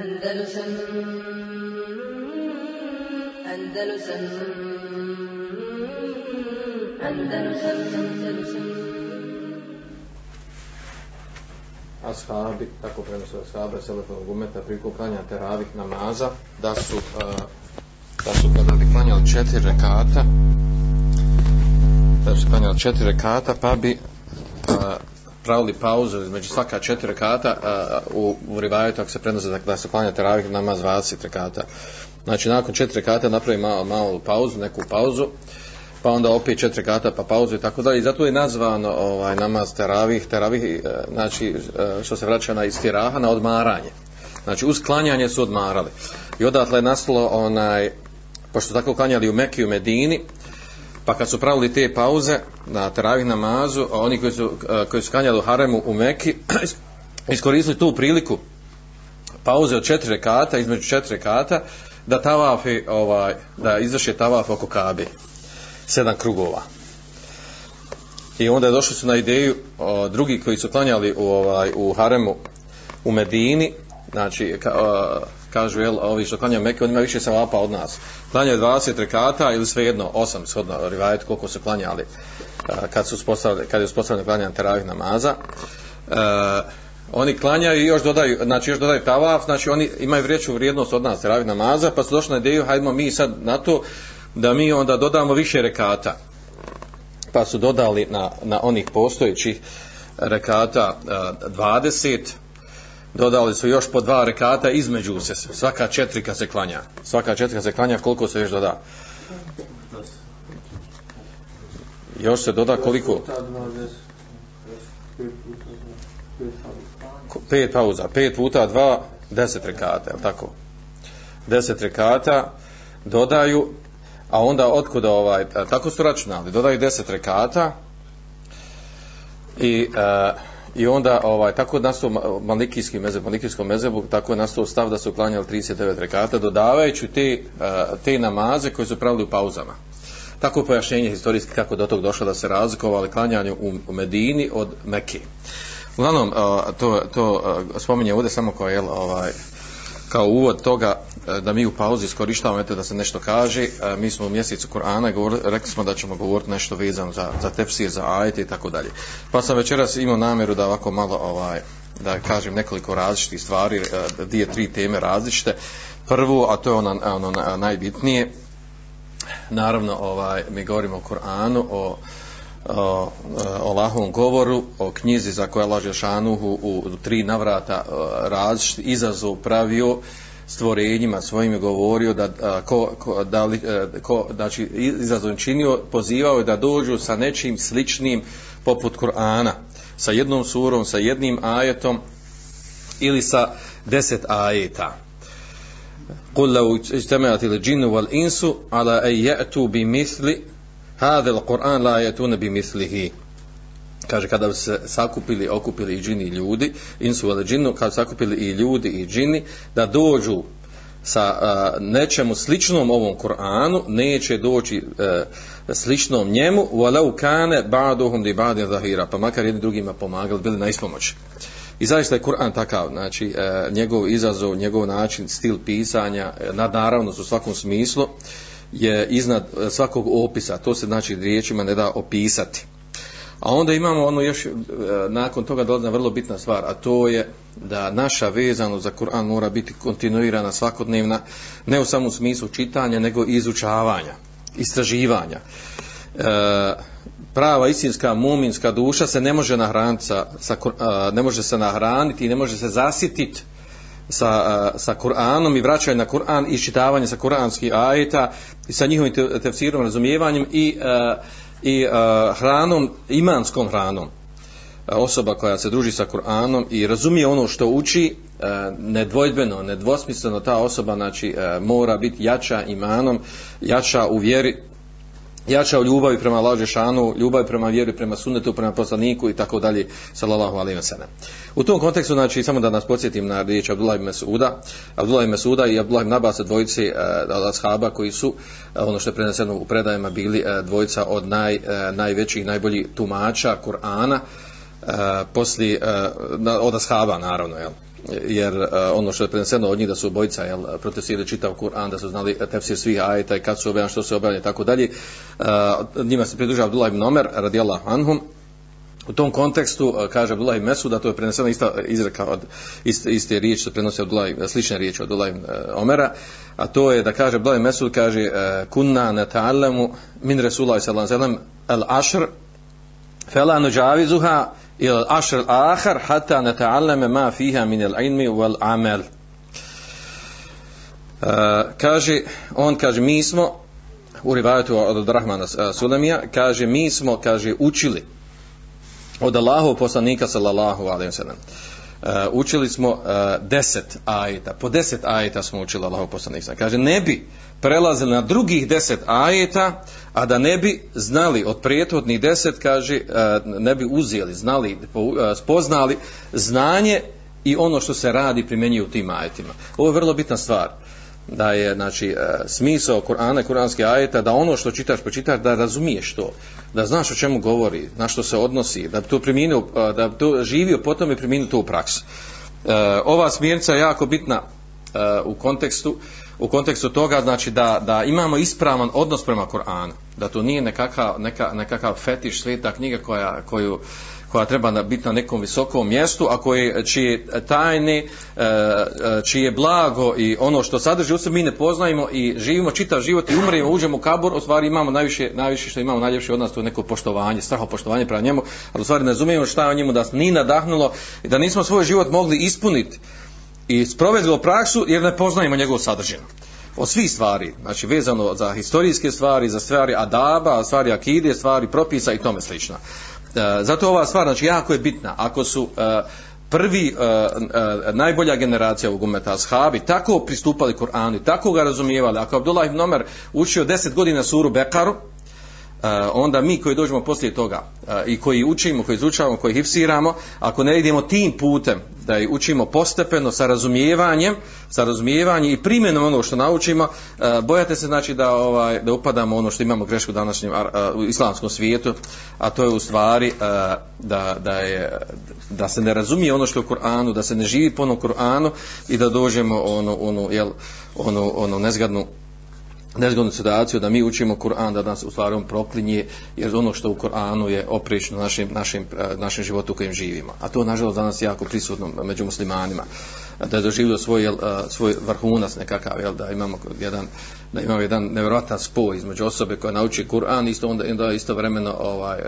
Andalusam Andalusam Andalusam Andalusam. Ashabi, tako prenosu ashabe Selefovog umeta priliku klanja teravih namaza, da su, uh, da su kada bi klanjali četiri rekata, da su klanjali četiri rekata, pa bi pravili pauzu između svaka četiri rekata u, u rivajetu, ako se prenose da, da se klanja teravih namaz 20 rekata. Znači, nakon četiri rekata napravi malo, malo pauzu, neku pauzu, pa onda opet četiri kata pa pauzu i tako dalje. I zato je nazvano ovaj namaz teravih teravih e, znači e, što se vraća na istiraha na odmaranje. Znači uz klanjanje su odmarali. I odatle je nastalo onaj pošto tako klanjali u Mekiju Medini pa kad su pravili te pauze na teravih namazu a oni koji su, koji su kanjali u Haremu u Meki iskoristili tu priliku pauze od četiri rekata, između četiri rekata, da tavafi ovaj da izvrše tavaf oko Kabe sedam krugova. I onda je došli su na ideju o, drugi koji su klanjali u, ovaj, u Haremu u Medini, znači ka, o, kažu jel, ovi što klanjaju Mekke, oni imaju više salapa od nas. Klanjaju 20 rekata ili svejedno 8 shodno rivajet koliko su klanjali e, kad su uspostavili, kad je uspostavljeno klanjanje teravih namaza. A, oni klanjaju i još dodaju, znači još dodaju tavaf, znači oni imaju vreću vrijednost od nas teravih namaza, pa su došli na ideju, hajdemo mi sad na to, da mi onda dodamo više rekata pa su dodali na, na onih postojećih rekata e, uh, 20 dodali su još po dva rekata između se svaka četrika se klanja. Svaka četrika se klanja koliko se još doda? Još se doda koliko? Pet pauza. Pet puta dva deset rekata je tako? Deset rekata dodaju a onda otkuda ovaj, tako su računali, dodaju deset rekata i, uh, i onda ovaj, tako nastao malikijski mezeb, malikijskom mezebu, tako je nastao stav da su klanjali 39 rekata, dodavajući te, eh, te namaze koje su pravili u pauzama. Tako pojašnjenje historijski kako do tog došlo da se razlikovali klanjanju u, Medini od Mekke. Uglavnom, eh, to, to eh, spominje ovdje samo kao, jel, ovaj, kao uvod toga E, da mi u pauzi iskorištavamo eto da se nešto kaže. E, mi smo u mjesecu Kur'ana rekli smo da ćemo govoriti nešto vezano za, za tefsir, za ajete i tako dalje. Pa sam večeras imao namjeru da ovako malo ovaj, da kažem nekoliko različitih stvari, e, dvije, tri teme različite. Prvu, a to je ono, ono najbitnije, naravno ovaj, mi govorimo o Kur'anu, o o, o Allahovom govoru, o knjizi za koje laže Šanuhu u, u tri navrata različit izazov pravio, stvorenjima svojim je govorio da, a, ko, ko, da li, a, ko, znači izazovim činio, pozivao je da dođu sa nečim sličnim poput Kur'ana, sa jednom surom, sa jednim ajetom ili sa deset ajeta. قل لو اجتمعت الجن والإنس على أن يأتوا بمثل هذا القرآن لا يأتون بمثله kaže kada bi se sakupili, okupili i džini i ljudi, insu ili džinu, kada bi sakupili i ljudi i džini, da dođu sa a, nečemu sličnom ovom Kur'anu, neće doći a, sličnom njemu, walau kane ba'duhum di ba'din zahira, pa makar jedni drugima pomagali, bili na ispomoć. I zaista je Kur'an takav, znači a, e, njegov izazov, njegov način, stil pisanja, e, nadnaravnost u svakom smislu, je iznad e, svakog opisa, to se znači riječima ne da opisati. A onda imamo ono još, e, nakon toga dolazi vrlo bitna stvar, a to je da naša vezano za Kur'an mora biti kontinuirana, svakodnevna, ne u samom smislu čitanja, nego i izučavanja, istraživanja. E, prava istinska muminska duša se ne može nahraniti sa, sa e, ne može se nahraniti i ne može se zasititi sa, e, sa Kur'anom i vraćanje na Kur'an i čitavanje sa kuranskih ajeta i sa njihovim tefsirom razumijevanjem i e, i uh, hranom, imanskom hranom. Osoba koja se druži sa Kur'anom i razumije ono što uči nedvojbeno, nedvosmisleno ta osoba znači mora biti jača imanom, jača u vjeri jača u ljubavi prema laže šanu, ljubavi prema vjeri, prema sunnetu, prema poslaniku i tako dalje, sallallahu alaihi wa sallam. U tom kontekstu, znači, samo da nas podsjetim na riječ Abdullah ibn Mesuda, Abdullah ibn Mesuda i Abdullah ibn Abbas dvojice uh, od ashaba koji su, uh, ono što je preneseno u predajama, bili uh, dvojica od naj, uh, najvećih, najboljih tumača Kur'ana, uh, posli, uh, od ashaba, naravno, jel? Jer uh, ono što je preneseno od njih da su obojica jel, protestirali čitav Kur'an, da su znali tefsir svih ajeta i kad su objavljeni, što se objavljeni i tako dalje. Uh, njima se pridružava Abdullah ibn Omer, radijallahu anhum, U tom kontekstu e, kaže Abdullah ibn Mesud, da to je preneseno ista izreka od iste, iste riječi, što prenosi Abdullah, slične riječi od Abdullah ibn Omera, a to je da kaže Abdullah ibn Mesud, kaže kunna nata'allamu min Resulullah sallallahu alaihi sallam al ashr fela nuđavizuha il ašr al ahar hata ne ta'alleme ma fiha min al ilmi wal amel. Uh, e, kaže, on kaže, mi smo u rivajetu od Rahmana e, Sulemija, kaže, mi smo, kaže, učili od Allahov poslanika sallallahu alejhi ve sellem. Uh, Eh, učili smo uh, deset ajeta, po deset ajeta smo učili Allahov poslanika. Kaže, ne bi prelazili na drugih deset ajeta, a da ne bi znali od prijetodnih deset, kaže, uh, ne bi uzeli, znali, spoznali znanje i ono što se radi primjenjuje u tim ajetima. Ovo je vrlo bitna stvar da je znači e, smisao Kur'ana i kuranskih ajeta da ono što čitaš počitaš da razumiješ to da znaš o čemu govori na što se odnosi da bi to primjenio e, da bi to živio potom i primijenio to u praksi. E, ova smjernica je jako bitna u kontekstu u kontekstu toga znači da, da imamo ispravan odnos prema Kur'anu da to nije nekakav, neka, nekakav fetiš sveta knjiga koja, koju koja treba biti na nekom visokom mjestu, a koje, čije tajne, e, e, čije blago i ono što sadrži u sebi mi ne poznajemo i živimo čitav život i umremo, uđemo u kabor, u stvari imamo najviše, najviše što imamo najljepše od nas, to je neko poštovanje, straho poštovanje prema njemu, ali u stvari ne razumijemo šta je o njemu da ni nadahnulo i da nismo svoj život mogli ispuniti i sprovedilo praksu jer ne poznajemo njegovu sadržinu od svih stvari, znači vezano za historijske stvari, za stvari adaba, stvari akide, stvari propisa i tome slično. E, zato ova stvar znači jako je bitna. Ako su e, prvi e, najbolja generacija ovog umeta ashabi tako pristupali Kur'anu tako ga razumijevali. Ako Abdullah ibn Omer učio 10 godina suru Bekaru E, onda mi koji dođemo poslije toga e, i koji učimo, koji izučavamo, koji hipsiramo, ako ne idemo tim putem da je učimo postepeno sa razumijevanjem, sa razumijevanjem i primjenom ono što naučimo, e, bojate se znači da ovaj da upadamo ono što imamo grešku u današnjem u islamskom svijetu, a to je u stvari da, da je da se ne razumije ono što je u Kur'anu, da se ne živi po onom Kur'anu i da dođemo ono ono jel ono ono nezgadnu nezgodnu situaciju da mi učimo Kur'an da nas u stvari on proklinje jer ono što u Kur'anu je oprično našim, našim, e, našim životu u kojem živimo. A to nažalost danas je jako prisutno među muslimanima da je doživio svoj, jel, e, svoj vrhunac nekakav jel, da imamo jedan da imamo jedan nevjerojatan spoj između osobe koja nauči Kur'an isto onda, onda isto vremeno ovaj,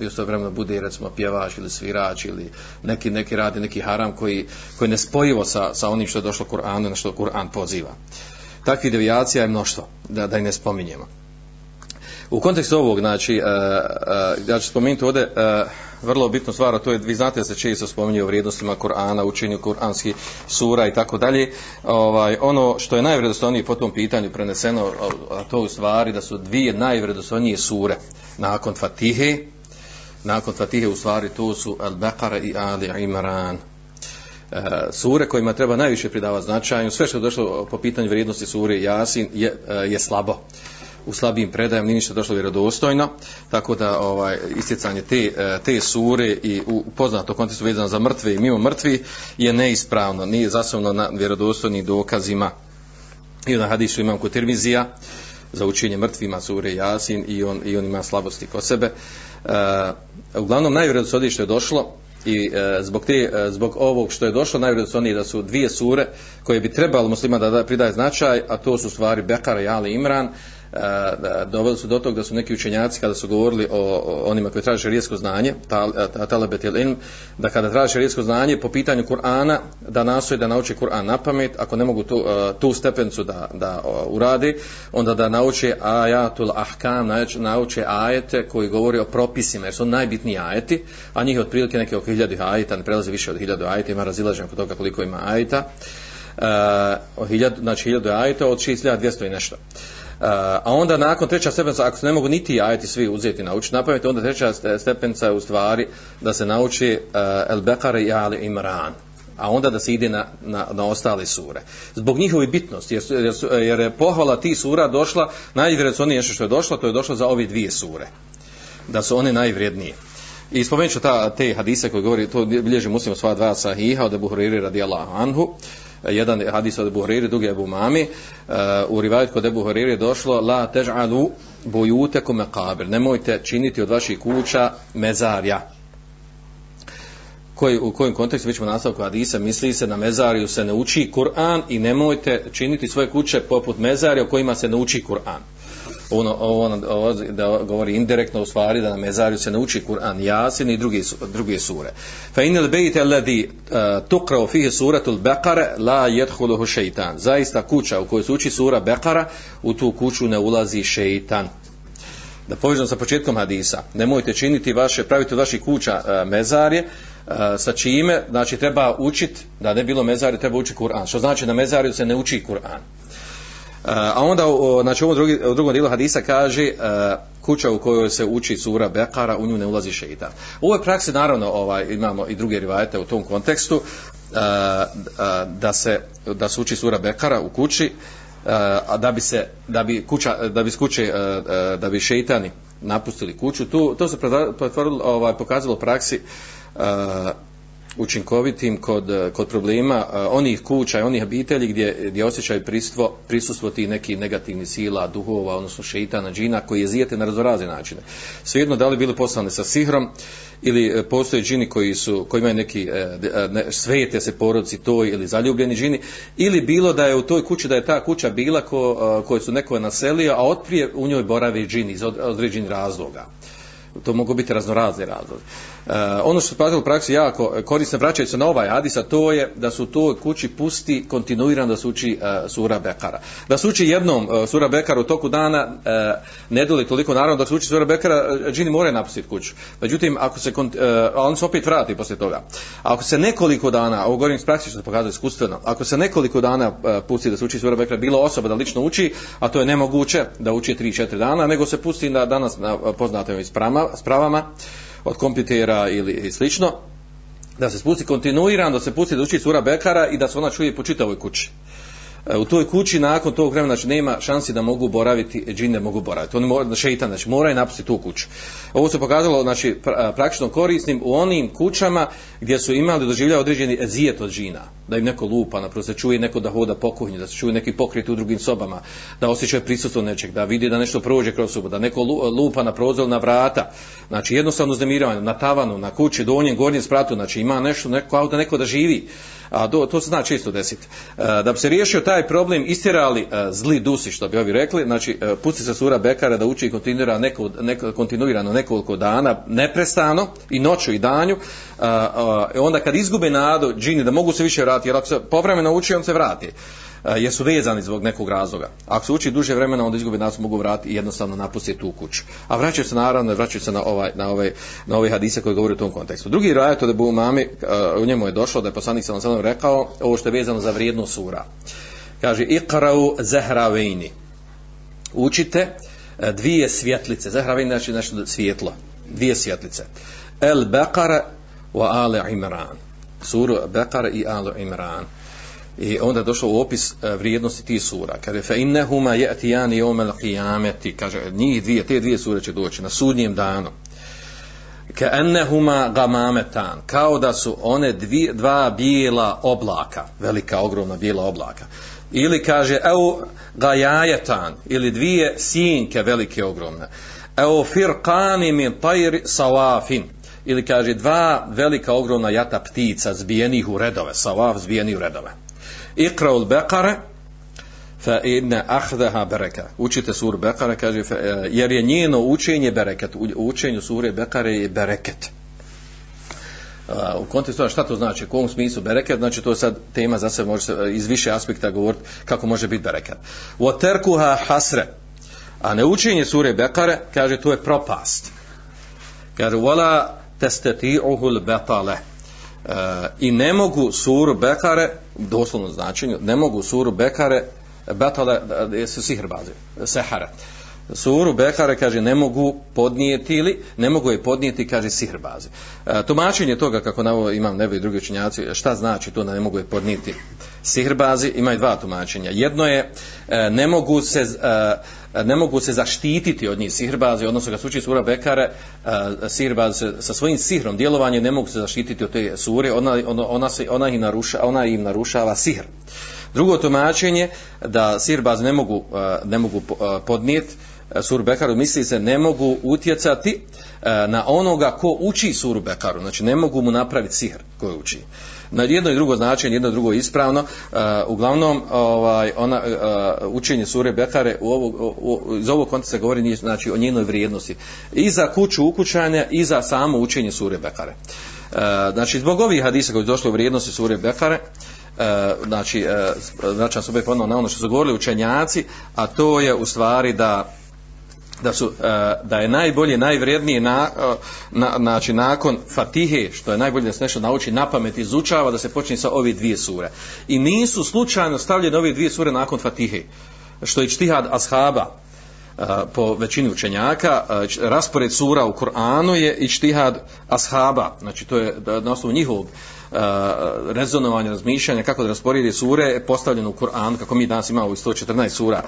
isto vremeno bude recimo pjevač ili svirač ili neki, neki radi neki haram koji, koji ne spojivo sa, sa onim što je došlo Kur'anu na što Kur'an poziva. Uh, takvih devijacija je mnoštvo, da, da ih ne spominjemo. U kontekstu ovog, znači, uh, uh, ja ću spomenuti ovdje uh, vrlo bitnu stvar, a to je, vi znate da se često spominje o vrijednostima Kur'ana, učenju Kur'anskih sura i tako dalje. Ovaj, ono što je najvredostojnije po tom pitanju preneseno, a to u stvari da su dvije najvredostojnije sure nakon Fatihe, nakon Fatihe u stvari to su Al-Baqara i Ali Imran. Eh, sure kojima treba najviše pridavati značaju, sve što je došlo po pitanju vrijednosti sure Jasin je, eh, je slabo. U slabijim predajem nije ništa došlo vjerodostojno, tako da ovaj isticanje te, eh, te sure i u poznato kontekstu vezano za mrtve i mimo mrtvi je neispravno, nije zasnovno na vjerodostojnim dokazima. I na hadisu imam kod Tirmizija za učenje mrtvima sure Jasin i on, i on ima slabosti kod sebe. Uh, uglavnom najvjerodostojnije što je došlo i e, zbog te e, zbog ovog što je došlo najvrednije da su dvije sure koje bi trebalo muslima da, da pridaje značaj a to su stvari Bekara i Ali Imran doveli su do tog da su neki učenjaci kada su govorili o, o onima koji traže rijesko znanje tal, talabet il ilm da kada traže šerijetsko znanje po pitanju Kur'ana da nastoje da nauče Kur'an na pamet ako ne mogu tu, tu stepencu da, da uradi onda da nauče ajatul ahkam nauče ajete koji govori o propisima jer su najbitniji ajeti a njih je otprilike neke oko hiljadu ajeta ne prelazi više od hiljadu ajeta ima razilažen oko toga koliko ima ajeta. Uh, o hiljadu, znači hiljadu ajeta od 6200 i nešto. Uh, Eh, a onda nakon treća stepenca, ako se ne mogu niti ajeti svi uzeti naučiti napamet, onda treća stepenca je u stvari da se nauči uh, El Bekare i Ali Imran a onda da se ide na, na, na ostale sure. Zbog njihove bitnosti, jer, jer, jer je pohvala ti sura došla, najvrednije što je došlo, to je došlo za ove dvije sure. Da su one najvrijednije. I spomenut ću ta, te hadise koji govori, to bilježi muslim sva dva sahiha od Ebu Huriri radijallahu anhu, Eh, jedan hadis od Ebu Huriri, drugi Ebu Mami, uh, u rivajet kod Ebu Huriri došlo, la tež'alu bojute kome kabir, nemojte činiti od vaših kuća mezarja. Koji, u kojem kontekstu, već ćemo nastavku hadisa, misli se na mezariju se ne uči Kur'an i nemojte činiti svoje kuće poput mezarja u kojima se ne uči Kur'an ono, ovo, ono, ovo da govori indirektno u stvari da na mezarju se nauči Kur'an Jasin i druge, druge sure. Fa inil bejte alladhi tuqra tukrao fihi suratul Beqara la jedhuluhu šeitan. Zaista kuća u kojoj se uči sura Bekara u tu kuću ne ulazi šeitan. Da povežem sa početkom hadisa. Nemojte činiti vaše, pravite od vaših kuća e, mezarje, e, sa čime, znači treba učit, da ne bilo mezarje, treba učiti Kur'an. Što znači na mezarju se ne uči Kur'an. A onda znači u drugi u drugom dijelu hadisa kaže e, kuća u kojoj se uči sura Bekara u nju ne ulazi šejtan. U ovoj praksi naravno ovaj imamo i druge rivajete u tom kontekstu e, e, da se da se uči sura Bekara u kući a da bi se da bi kuća da bi skuće da bi šejtani napustili kuću to to se pretvorilo ovaj pokazalo u praksi učinkovitim kod, eh, kod problema eh, onih kuća i onih obitelji gdje, gdje osjećaju prisutvo, prisustvo tih nekih negativnih sila, duhova, odnosno šeitana, džina, koji je zijete na razvorazne načine. Svejedno, da li bili poslane sa sihrom, ili eh, postoje džini koji su koji imaju neki ne, svete se porodci toj ili zaljubljeni džini ili bilo da je u toj kući da je ta kuća bila ko, koje su neko naselio a otprije u njoj boravi džini iz određenih razloga to mogu biti raznorazni razlozi. E, ono što se pratilo u praksi jako korisno vraćajući se na ovaj hadis, a to je da su to kući pusti kontinuirano da se uči e, sura Bekara. Da se uči jednom e, sura Bekara u toku dana e, ne doli toliko, naravno da se uči sura Bekara, e, džini moraju napustiti kuću. Međutim, ako se, e, on se opet vrati poslije toga. Ako se nekoliko dana, ovo govorim iz praksi što se pokazuje iskustveno, ako se nekoliko dana e, pusti da se uči sura Bekara, bilo osoba da lično uči, a to je nemoguće da uči 3-4 dana, nego se pusti na danas na poznatom isprama, spravama od kompjutera ili slično da se spusti kontinuirano da se pusti da uči sura Bekara i da se ona čuje po čitavoj kući u toj kući nakon tog vremena znači nema šansi da mogu boraviti džine mogu boraviti. Oni mora šejtan znači moraju napustiti tu kuću. Ovo se pokazalo znači praktično korisnim u onim kućama gdje su imali doživljaj određeni ezijet od džina. Da im neko lupa na se čuje neko da hoda po kuhinji da se čuje neki pokret u drugim sobama da osjećaju prisustvo nečeg da vidi da nešto prođe kroz sobu da neko lupa na prozor na vrata. Znači jednostavno uznemiravanje na tavanu na kući donjem gornjem spratu znači ima nešto neko kao da neko da živi a do, to se zna često desiti. E, da bi se riješio taj problem, istirali e, zli dusi, što bi ovi rekli, znači e, pusti se sura Bekara da uči kontinuirano, neko, neko, kontinuirano nekoliko dana, neprestano, i noću i danju, e, e, onda kad izgube nadu, džini, da mogu se više vratiti, jer ako se povremeno uči, on se vrati jesu vezani zbog nekog razloga. Ako se uči duže vremena, onda izgubi nas mogu vratiti i jednostavno napustiti tu kuću. A vraćaju se naravno, vraćaju se na ovaj, na ovaj, na ovaj hadise koji govori u tom kontekstu. Drugi rajet od Ebu Mami, u njemu je došlo da je poslanik sallam sallam rekao ovo što je vezano za vrijednu sura. Kaže, iqrau zahravejni. Učite dvije svjetlice. Zahravejni znači nešto svjetlo. Dvije svjetlice. El Bekara wa Ale Imran. Suru Bekara i Ale Imran. I onda je u opis e, vrijednosti tih sura. Kaže, fe innehuma je'tijani yawmal qiyameti. kaže, njih dvije, te dvije sure će doći na sudnjem danu. Ka ennehuma gamametan, kao da su one dvije, dva bijela oblaka, velika, ogromna bijela oblaka. Ili kaže, evo gajajetan, ili dvije sinke velike, ogromne. Evo firqani min tajr sawafin, ili kaže, dva velika, ogromna jata ptica zbijenih u redove, sawaf zbijenih u redove. Iqra ul Beqara fa inna akhdaha baraka. Učite suru Beqara kaže fa, e, jer je njeno učenje bereket. U učenju sure Beqare je bereket. u kontekstu šta to znači, u kom smislu bereket, znači to je sad tema za se može se e, iz više aspekta govoriti kako može biti bereket. Wa tarkuha hasre. A ne učenje sure Bekare, kaže, to je propast. Kaže, wala tastati'uhu al-batalah E, I ne mogu suru Bekare doslovno značenju, ne mogu suru Bekare batale, e, su sihrbazi, sehare. suru Bekare kaže ne mogu podnijeti ili ne mogu je podnijeti kaže sihrbazi. E, tumačenje toga kako na ovo imam nebo i drugi učinjaci šta znači to da ne mogu je podnijeti sihrbazi imaju dva tumačenja. Jedno je e, ne mogu se e, E, ne mogu se zaštititi od njih sihrbazi, odnosno kad suči sura Bekare, e, sihrbazi sa svojim sihrom djelovanjem ne mogu se zaštititi od te sure, ona, ona, ona, se, ona, im, naruša, ona im narušava sihr. Drugo tumačenje da sihrbazi ne mogu, e, ne mogu e, podnijeti suru Bekaru, misli se ne mogu utjecati na onoga ko uči suru Bekaru, znači ne mogu mu napraviti sihr koji uči. Na jedno i drugo značenje, jedno i drugo ispravno, uh, uglavnom ovaj, ona, uh, učenje sure Bekare u ovog, u, u, iz ovog konteksta govori nije, znači, o njenoj vrijednosti. I za kuću ukućanja i za samo učenje sure Bekare. Uh, e, znači, zbog ovih hadisa koji su došli u vrijednosti sure Bekare, Uh, znači, uh, znači se opet ponovno na ono što su govorili učenjaci, a to je u stvari da da su e, da je najbolje najvrijednije na, e, na znači nakon Fatihe što je najbolje da se nešto nauči na pamet izučava da se počne sa ove dvije sure. I nisu slučajno stavljene ove dvije sure nakon Fatihe što je čtihad ashaba e, po većini učenjaka e, raspored sura u Koranu je i čtihad ashaba. Znači to je na osnovu njihovog rezonovanja, razmišljanja kako da rasporedi sure je postavljeno u Kur'an kako mi danas imamo 114 sura.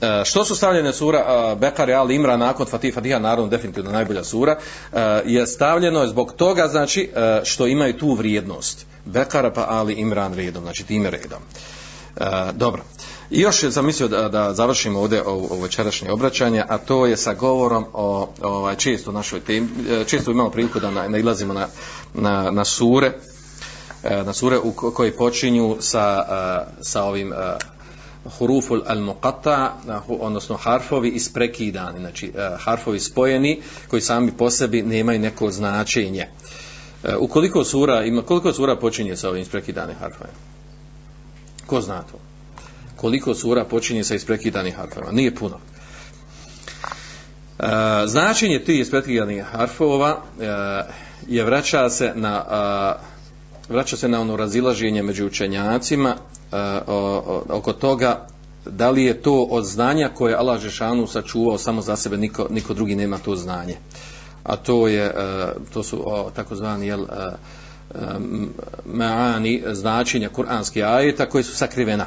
E, što su stavljene sura uh, Bekar Al Imran nakon Fatih Fatiha naravno definitivno najbolja sura e, je stavljeno je zbog toga znači e, što imaju tu vrijednost. Bekara pa Ali Imran redom znači time redom. Dobro. I još sam mislio da, da završimo ovdje ovo večerašnje obraćanje a to je sa govorom o ovaj često našoj temi često imamo priliku da nailazimo na, na, na sure na sure u koji počinju sa, sa ovim huruful al muqatta odnosno harfovi isprekidani znači e, harfovi spojeni koji sami po sebi nemaju neko značenje. E, Ukoliko sura ima koliko sura počinje sa ovim isprekidanim harfovima? Ko zna to? Koliko sura počinje sa isprekidanim harfovima? Nije puno. E, značenje tih isprekidanih harfova je vraća se na vraća se na ono razilaženje među učenjacima E, oko toga da li je to od znanja koje Allah Žešanu sačuvao samo za sebe, niko, niko drugi nema to znanje. A to je, e, to su takozvani jel, e, maani značenja kuranski ajeta koji su sakrivena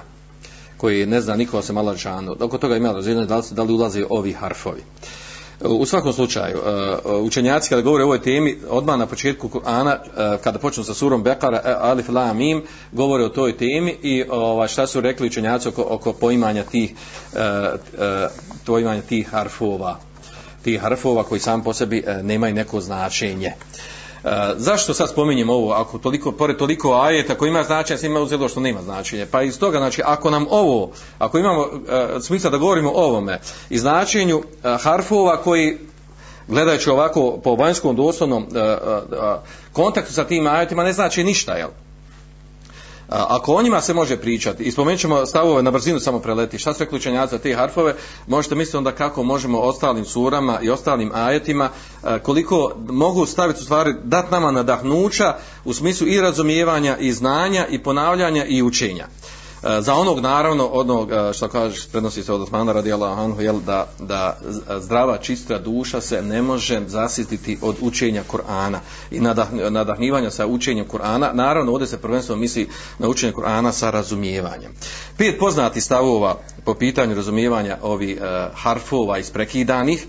koji ne zna niko osim Allah Žešanu. Oko toga ima razvijenje da, da li ulaze ovi harfovi. Uh, U svakom slučaju, e, učenjaci kada govore o ovoj temi, odmah na početku Kur'ana, e, kada počnu sa surom Bekara, e, Alif, La, Mim, govore o toj temi i ova, šta su rekli učenjaci oko, oko poimanja tih, poimanja tih harfova, tih harfova koji sam po sebi nemaju neko značenje. Uh, zašto sad spominjem ovo, ako toliko, pored toliko ajeta koji ima značenje, ima uzelo što nema značenje. Pa iz toga, znači, ako nam ovo, ako imamo uh, smisla da govorimo o ovome i značenju uh, harfova koji, gledajući ovako po vanjskom doslovnom uh, uh, kontaktu sa tim ajetima, ne znači ništa, jel? Ako o njima se može pričati i spomenut ćemo stavove na brzinu samo preleti šta su rekli učenjaci za te harfove možete misliti onda kako možemo ostalim surama i ostalim ajetima koliko mogu staviti u stvari dat nama nadahnuća u smislu i razumijevanja i znanja i ponavljanja i učenja. E, za onog naravno onog e, što kaže prenosi se od Osmana radijallahu anhu jel da da e, zdrava čista duša se ne može zasititi od učenja Kur'ana i nadah, nadahnivanja sa učenjem Kur'ana. Naravno ovdje se prvenstveno misli na učenje Kur'ana sa razumijevanjem. Pet poznati stavova po pitanju razumijevanja ovih uh, harfova isprekidanih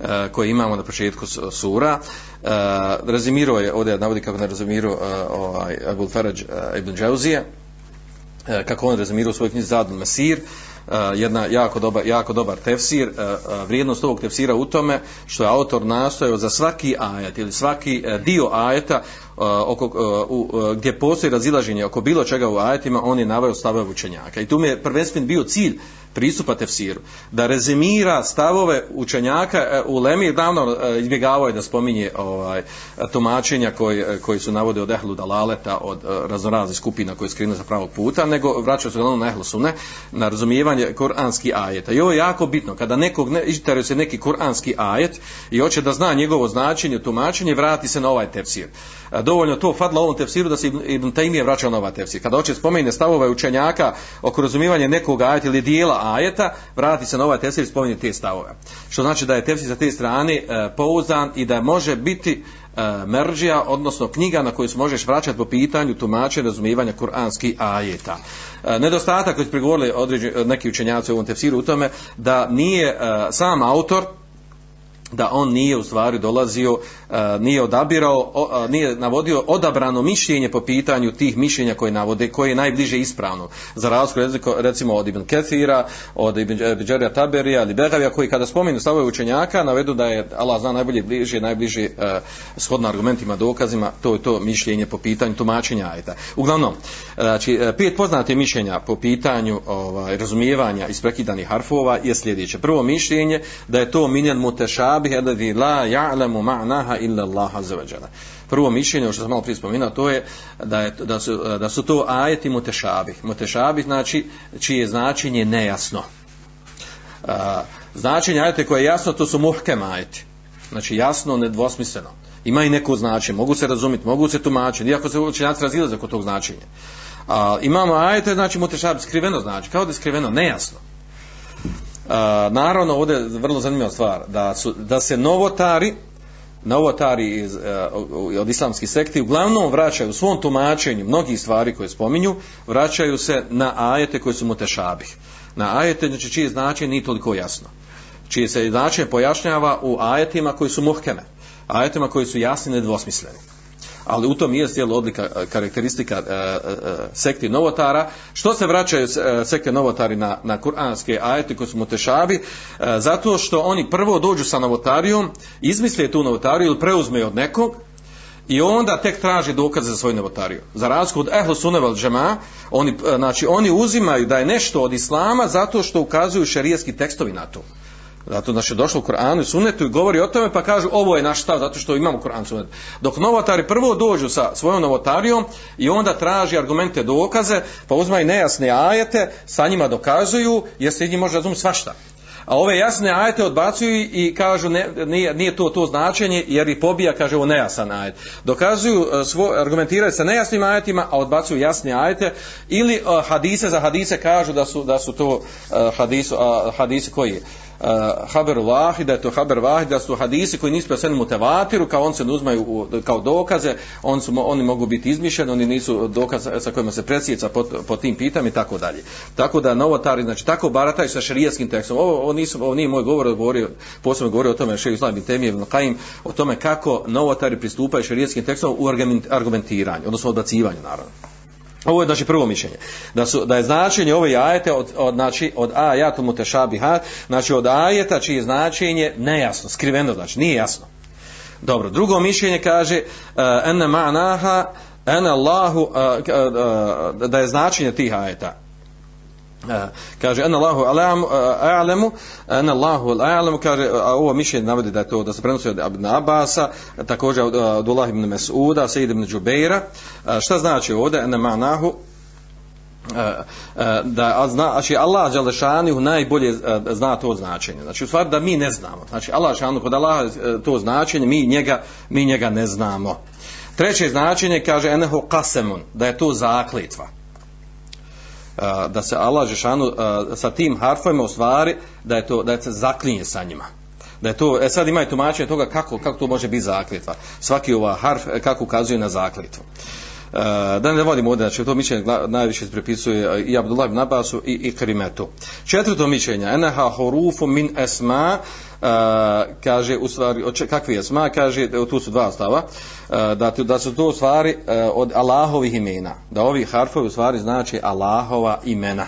uh, koje imamo na početku sura. Uh, razumirao je ovdje navodi kako ne razumirao uh, ovaj Abul Faraj uh, ibn Džauzije. E, kako on rezimirao u svojoj knjizi Zadul Mesir, e, jedna jako dobar, jako dobar tefsir, e, vrijednost ovog tefsira u tome što je autor nastojao za svaki ajet ili svaki dio ajeta Uh, oko, uh, u, uh, gdje postoji razilaženje oko bilo čega u ajetima, on je naveo stavove učenjaka. I tu mi je prvenstven bio cilj pristupa tefsiru, da rezimira stavove učenjaka e, u Lemi, davno e, izbjegavao je da spominje ovaj, tumačenja koji, e, koji su navode od ehlu dalaleta, od raznoraznih skupina koji skrinu za pravog puta, nego vraćaju se na ehlu sune, na razumijevanje kuranski ajeta. I ovo je jako bitno, kada nekog ne, interesuje se neki kuranski ajet i hoće da zna njegovo značenje, tumačenje, vrati se na ovaj tefsir dovoljno to fadla ovom tefsiru da se Ibn, Taymije vraća na ovaj tefsir. Kada hoće spomene stavove učenjaka oko razumijevanja nekog ajeta ili dijela ajeta, vrati se na ovaj tefsir i spomene te stavove. Što znači da je tefsir sa te strane e, pouzdan i da može biti e, merđija, odnosno knjiga na koju se možeš vraćati po pitanju tumačenja razumijevanja kuranskih ajeta. E, nedostatak koji su pregovorili određeni, neki učenjaci u ovom tefsiru u tome da nije e, sam autor da on nije u stvari dolazio, E, nije odabirao, e, nije navodio odabrano mišljenje po pitanju tih mišljenja koje navode, koje je najbliže ispravno. Za razliku recimo od Ibn Kethira, od Ibn Đerja Taberija ili Begavija, koji kada spomenu stavove učenjaka, navedu da je Allah zna najbolje bliže, najbliže uh, shodno argumentima, dokazima, to je to mišljenje po pitanju tumačenja ajeta. Uglavnom, znači, pet poznate mišljenja po pitanju ovaj, razumijevanja isprekidanih harfova je sljedeće. Prvo mišljenje da je to minjan mutešabih, la ya'lamu ma'naha illa Allah azza wa jalla. Prvo mišljenje što sam malo prije spomenuo to je da je da su da su to ajeti mutashabih. Mutashabih znači čije značenje nejasno. Uh, značenje ajete koje je jasno to su muhkem ajeti. Znači jasno, nedvosmisleno. Ima i neko značenje, mogu se razumjeti, mogu se tumačiti, iako se učenjaci razilaze oko tog značenja. A, imamo ajete, znači mutešab skriveno znači, kao da je skriveno, nejasno. Uh, naravno ovdje je vrlo zanimljiva stvar da, su, da se novotari novotari iz, uh, od islamskih sekti uglavnom vraćaju u svom tumačenju mnogi stvari koje spominju vraćaju se na ajete koje su mutešabih. Na ajete znači čije značenje nije toliko jasno. Čije se značenje pojašnjava u ajetima koji su muhkeme ajetima koji su jasni nedvosmisleni ali u tom je jel odlika e, karakteristika e, e, e sekti novotara. Što se vraćaju e, sekte novotari na, na kuranske ajete koji su mutešavi? E, zato što oni prvo dođu sa novotarijom, izmisle tu novotariju ili preuzme od nekog, I onda tek traži dokaze za svoju novotariju. Za razliku od ehlu sunevel džema, oni, e, znači, oni uzimaju da je nešto od islama zato što ukazuju šerijski tekstovi na to. Zato znači došlo u Koranu i Sunnetu i govori o tome pa kažu ovo je naš stav zato što imamo Koran i Sunnet. Dok novotari prvo dođu sa svojom novotarijom i onda traži argumente dokaze pa uzmaju nejasne ajete sa njima dokazuju jer se njih može razumjeti svašta. A ove jasne ajete odbacuju i kažu ne, nije, nije to to značenje jer i pobija kaže ovo nejasan ajet. Dokazuju e, svo, svoj, argumentiraju sa nejasnim ajetima a odbacuju jasne ajete ili uh, hadise za hadise kažu da su, da su to e, uh, hadisu, uh, hadise koji je uh, haber vahid, da je to haber vahid, da su hadisi koji nisu preseni mutevatiru, kao on se uzmaju u, kao dokaze, on su, oni mogu biti izmišljeni, oni nisu dokaze sa kojima se presjeca po, po tim pitam i tako dalje. Tako da novotari, znači tako barataju sa šerijaskim tekstom. Ovo, ovo, nisu, ovo nije moj govor, govorio, posebno govorio o tome šeji Islam i Temije, o tome kako novotari pristupaju šerijaskim tekstom u argumentiranju, odnosno odbacivanju naravno. Pa ovo je znači prvo mišljenje. Da su da je značenje ove ajete od od znači od ajatul mutešabihat, znači od ajeta čije značenje nejasno, skriveno znači, nije jasno. Dobro, drugo mišljenje kaže eh, en ma'naha ene Allahu eh, eh, da je značenje tih ajeta kaže ana Allahu a'lamu ana Allahu a'lamu kaže ovo mišljenje navodi da je to da se prenosi od Ibn Abasa također od Abdullah ibn Mas'uda Sa'id ibn Džubeira šta znači ovdje ana ma'nahu da zna, znači Allah Đalešani najbolje zna to značenje. Znači u stvari da mi ne znamo. Znači Allah Đalešani kod Allah e, to značenje, mi njega, mi njega ne znamo. Treće značenje kaže enehu kasemun, da je to zakletva da se Allah Žešanu sa tim harfovima u stvari da je to da je se zaklinje sa njima. Da je to e sad imaju tumačenje toga kako kako to može biti zakljetva svaki ova harf e, kako ukazuje na zakljetvu Uh, E, da ne vodimo ovdje, znači to mišljenje najviše se prepisuje e, i Abdullah ibn Abbasu i, i Krimetu. Četvrto mišljenje, enaha hurufu min esma, uh, kaže, u stvari, kakvi esma, kaže, tu su dva stava, uh, da, da su to u stvari uh, od Allahovih imena, da ovi harfovi u stvari znači Allahova imena.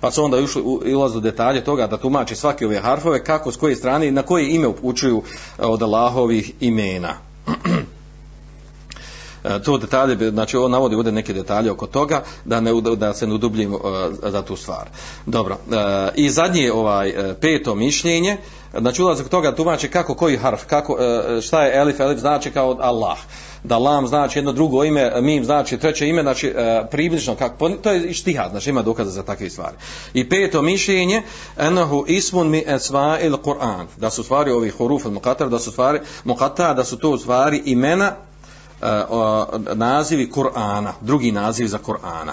Pa su onda ušli u ulazu detalje toga da tumači svake ove harfove, kako, s koje strane i na koje ime upućuju od Allahovih imena. E, to detalje, znači on navodi ovdje neke detalje oko toga, da, ne, da se ne udubljimo e, za tu stvar. Dobro, e, i zadnje ovaj peto mišljenje, znači ulazak toga tumači kako koji harf, kako, šta je elif, elif znači kao Allah da lam znači jedno drugo ime, mim znači treće ime, znači e, približno kako to je i štiha, znači ima dokaza za takve stvari. I peto mišljenje, enahu ismun mi esma'il Kur'an, da su stvari ovi huruf al muqatar, da su stvari muqatar, da su to stvari imena nazivi Kur'ana, drugi naziv za Kur'ana.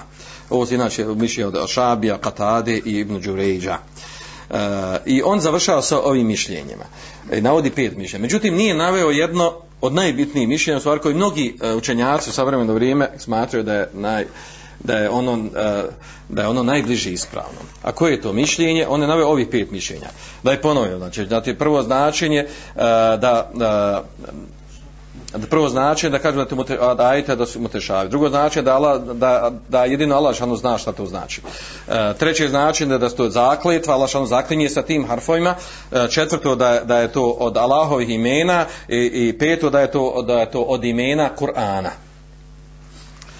Ovo je inače mišljenje od Šabija, Katade i Ibn Đurejđa. Uh, I on završava sa ovim mišljenjima. E, navodi pet mišljenja. Međutim, nije naveo jedno od najbitnijih mišljenja, stvar koji mnogi uh, učenjaci u savremeno vrijeme smatraju da je naj, da je ono uh, da je ono najbliže ispravno. A koje je to mišljenje? On je naveo ovih pet mišljenja. Da je ponovio, znači, da je prvo značenje uh, da, da da prvo znači da kažu da te mute, da ajte da su mutešavi. Drugo znači da, Allah, da, da jedino Allah šanu zna šta to znači. E, treće znači da, da se to zakletva, Allah šanu zaklinje sa tim harfovima. E, četvrto da, da je to od Allahovih imena i, i peto da je to, da je to od imena Kur'ana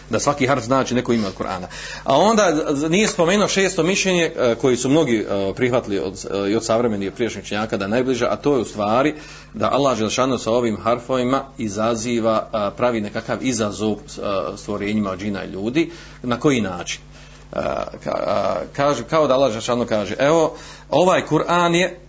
da svaki harf znači neko ime od Kur'ana. A onda nije spomenuo šesto mišljenje e, koji su mnogi e, prihvatili od, e, i od savremenih priješnjih činjaka da najbliže, a to je u stvari da Allah Želšanu sa ovim harfovima izaziva, pravi nekakav izazov stvorenjima od džina i ljudi. Na koji način? Kaže, kao da Allah Želšanu kaže, evo, ovaj Kur'an je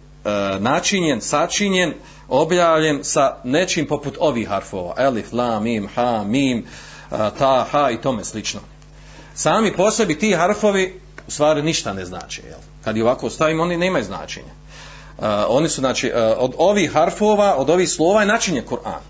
načinjen, sačinjen, objavljen sa nečim poput ovih harfova. Elif, la, mim, ha, mim, ta, ha i tome slično. Sami po sebi ti harfovi u stvari ništa ne znače. Jel? Kad ih ovako stavimo, oni nemaju značenja. Uh, oni su, znači, uh, od ovih harfova, od ovih slova je načinje Kur'an.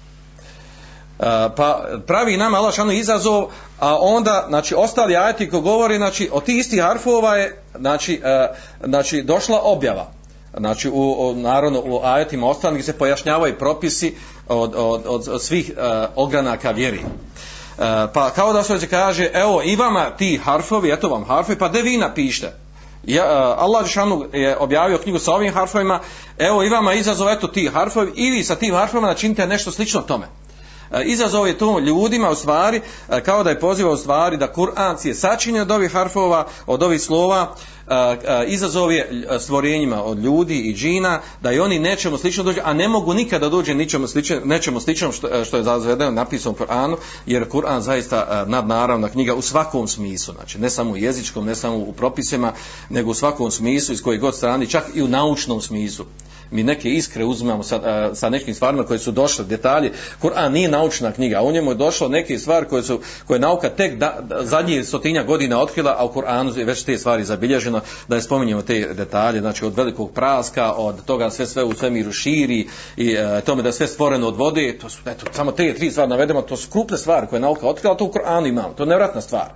Uh, pa pravi nama Allah šanu izazov, a onda, znači, ostali ajati ko govori, znači, od tih istih harfova je, znači, uh, znači došla objava. Znači, u, u, naravno, u ajatima ostalih se pojašnjavaju propisi od, od, od, od svih uh, ogranaka vjeri. E, pa kao da se kaže, evo i vama ti harfovi, eto vam harfovi, pa de vi napište. Ja, uh, Allah Žešanu je objavio knjigu sa ovim harfovima, evo i vama izazov, eto ti harfovi, i vi sa tim harfovima načinite nešto slično tome. E, izazov je to ljudima u stvari, kao da je pozivao u stvari da Kur'an je sačinjen od ovih harfova, od ovih slova, uh, izazov je stvorenjima od ljudi i džina da i oni nečemu slično dođu, a ne mogu nikada dođe ničemu slično, nečemu slično što, što je zavedeno napisano u Kur'anu, jer Kur'an zaista nadnaravna knjiga u svakom smislu, znači ne samo u jezičkom, ne samo u propisima, nego u svakom smislu iz koje god strani, čak i u naučnom smislu mi neke iskre uzmemo sa, sa nekim stvarima koje su došle, detalje. Kur'an nije naučna knjiga, u njemu je došlo neke stvari koje su koje je nauka tek da, da, zadnji stotinja godina otkrila, a u Kur'anu je već te stvari zabilježeno, da je spominjemo te detalje, znači od velikog praska, od toga sve sve u svemiru širi i e, tome da je sve stvoreno od vode, to su, eto, samo te tri stvari navedemo, to su krupne stvari koje je nauka otkrila, to u Kur'anu imamo, to je nevratna stvar.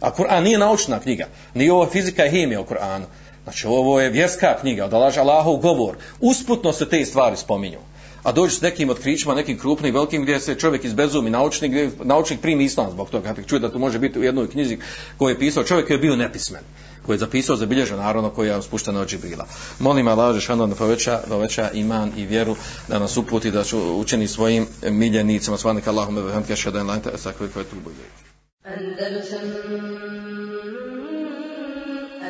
A Kur'an nije naučna knjiga, ni ovo fizika i hemija u Kur'anu. Znači ovo je vjerska knjiga, od Allahov govor. Usputno se te stvari spominju. A dođe s nekim otkrićima, nekim krupnim, velikim, gdje se čovjek izbezumi, naučnik, gdje naučnik primi islam zbog toga. Kad čuje da to može biti u jednoj knjizi koju je pisao čovjek koji je bio nepismen, koji je zapisao, zabilježen, naravno, koji je spušten od Džibrila. Molim Allah, Žešanu da poveća, da poveća iman i vjeru, da nas uputi, da ću učeni svojim miljenicama, svanika Allahume, vehamke, šedan, lajte, sakve, koje tu bude.